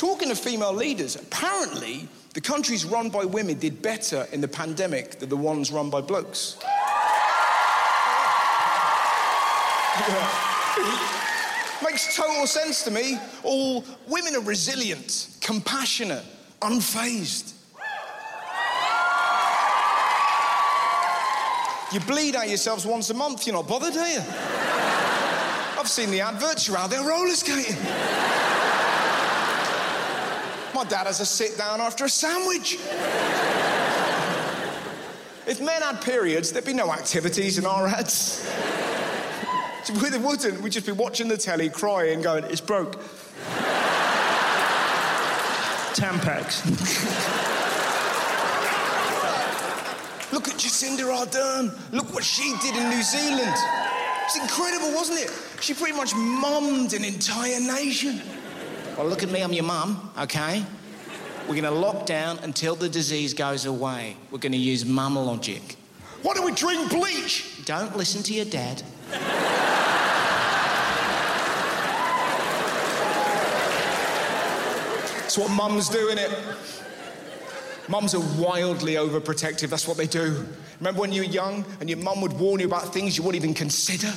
talking of female leaders, apparently the countries run by women did better in the pandemic than the ones run by blokes. Makes total sense to me. All women are resilient, compassionate, unfazed. You bleed out yourselves once a month, you're not bothered, are you? I've seen the adverts, you're out there roller skating. My dad has a sit down after a sandwich. if men had periods, there'd be no activities in our ads. we wouldn't. We'd just be watching the telly, crying, going, it's broke. Tampax. Look at Jacinda Ardern. Look what she did in New Zealand. It's incredible, wasn't it? She pretty much mummed an entire nation. Well, look at me, I'm your mum, okay? We're going to lock down until the disease goes away. We're going to use mum logic. Why don't we drink bleach? Don't listen to your dad. That's what mums do, innit? Mums are wildly overprotective. That's what they do. Remember when you were young and your mum would warn you about things you wouldn't even consider?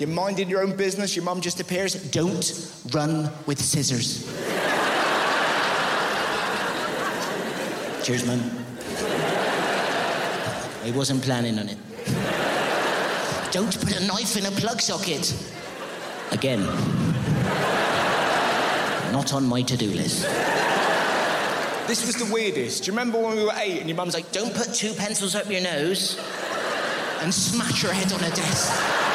You're minding your own business, your mum just appears. Don't run with scissors. Cheers, mum. I wasn't planning on it. Don't put a knife in a plug socket. Again. Not on my to do list. This was the weirdest. Do you remember when we were eight and your mum's like, Don't put two pencils up your nose and smash your head on a desk.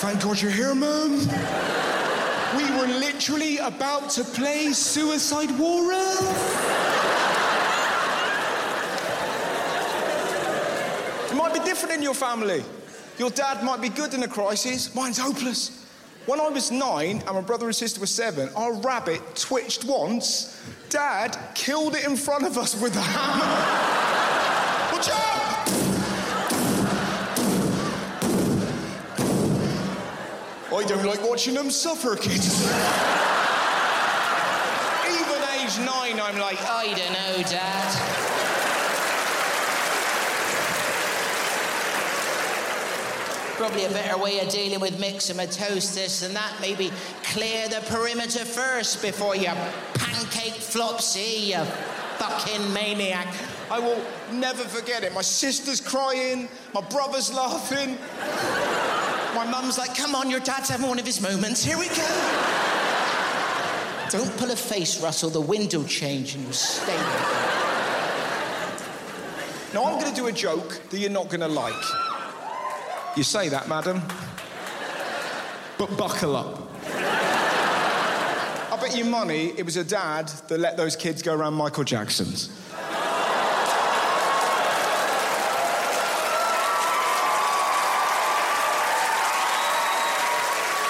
Thank God you're here, Mum. We were literally about to play Suicide Warrior. It might be different in your family. Your dad might be good in a crisis, mine's hopeless. When I was nine and my brother and sister were seven, our rabbit twitched once. Dad killed it in front of us with a hammer. Don't like watching them suffer, kids. Even age nine, I'm like, I don't know, Dad. Probably a better way of dealing with myxomatosis than that. Maybe clear the perimeter first before you pancake flopsy, you fucking maniac. I will never forget it. My sister's crying, my brother's laughing. My mum's like, come on, your dad's having one of his moments. Here we go. Don't pull a face, Russell. The wind will change and you'll stay there. Now, I'm going to do a joke that you're not going to like. You say that, madam. But buckle up. I bet you money it was a dad that let those kids go around Michael Jackson's.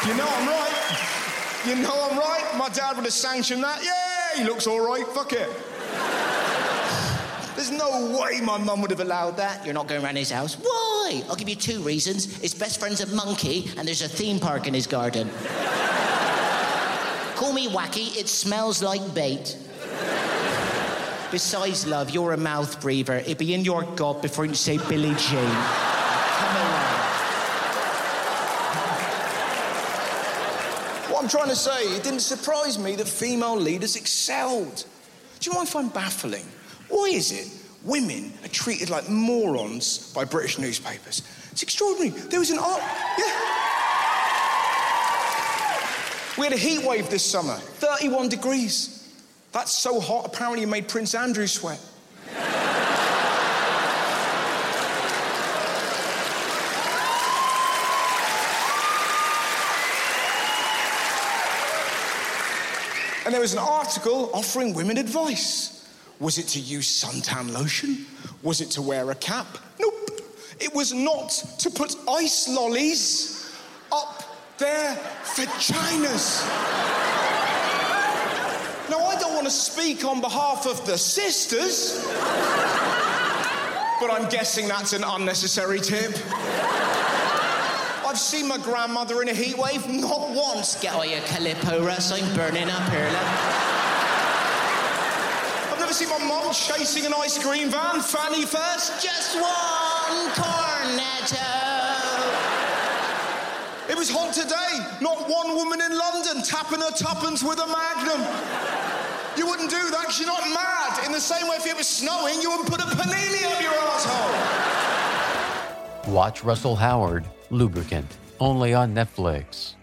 You know I'm right. You know I'm right. My dad would have sanctioned that. Yeah, he looks all right. Fuck it. There's no way my mum would have allowed that. You're not going around his house. Why? I'll give you two reasons. His best friend's a monkey, and there's a theme park in his garden. Call me wacky, it smells like bait. Besides, love, you're a mouth breather. It'd be in your gob before you say Billie Jean. Come along. I'm trying to say, it didn't surprise me that female leaders excelled. Do you know what I find baffling? Why is it women are treated like morons by British newspapers? It's extraordinary. There was an art. Yeah. We had a heat wave this summer, 31 degrees. That's so hot, apparently, it made Prince Andrew sweat. And there was an article offering women advice. Was it to use suntan lotion? Was it to wear a cap? Nope. It was not to put ice lollies up their vaginas. now, I don't want to speak on behalf of the sisters, but I'm guessing that's an unnecessary tip. I've seen my grandmother in a heat wave, not once. Get all your Calippo, Russ. I'm burning up here, love. I've never seen my mum chasing an ice cream van, fanny first. Just one cornetto. It was hot today. Not one woman in London tapping her tuppence with a magnum. You wouldn't do that because you're not mad. In the same way, if it was snowing, you wouldn't put a panini up your asshole. Watch Russell Howard, Lubricant, only on Netflix.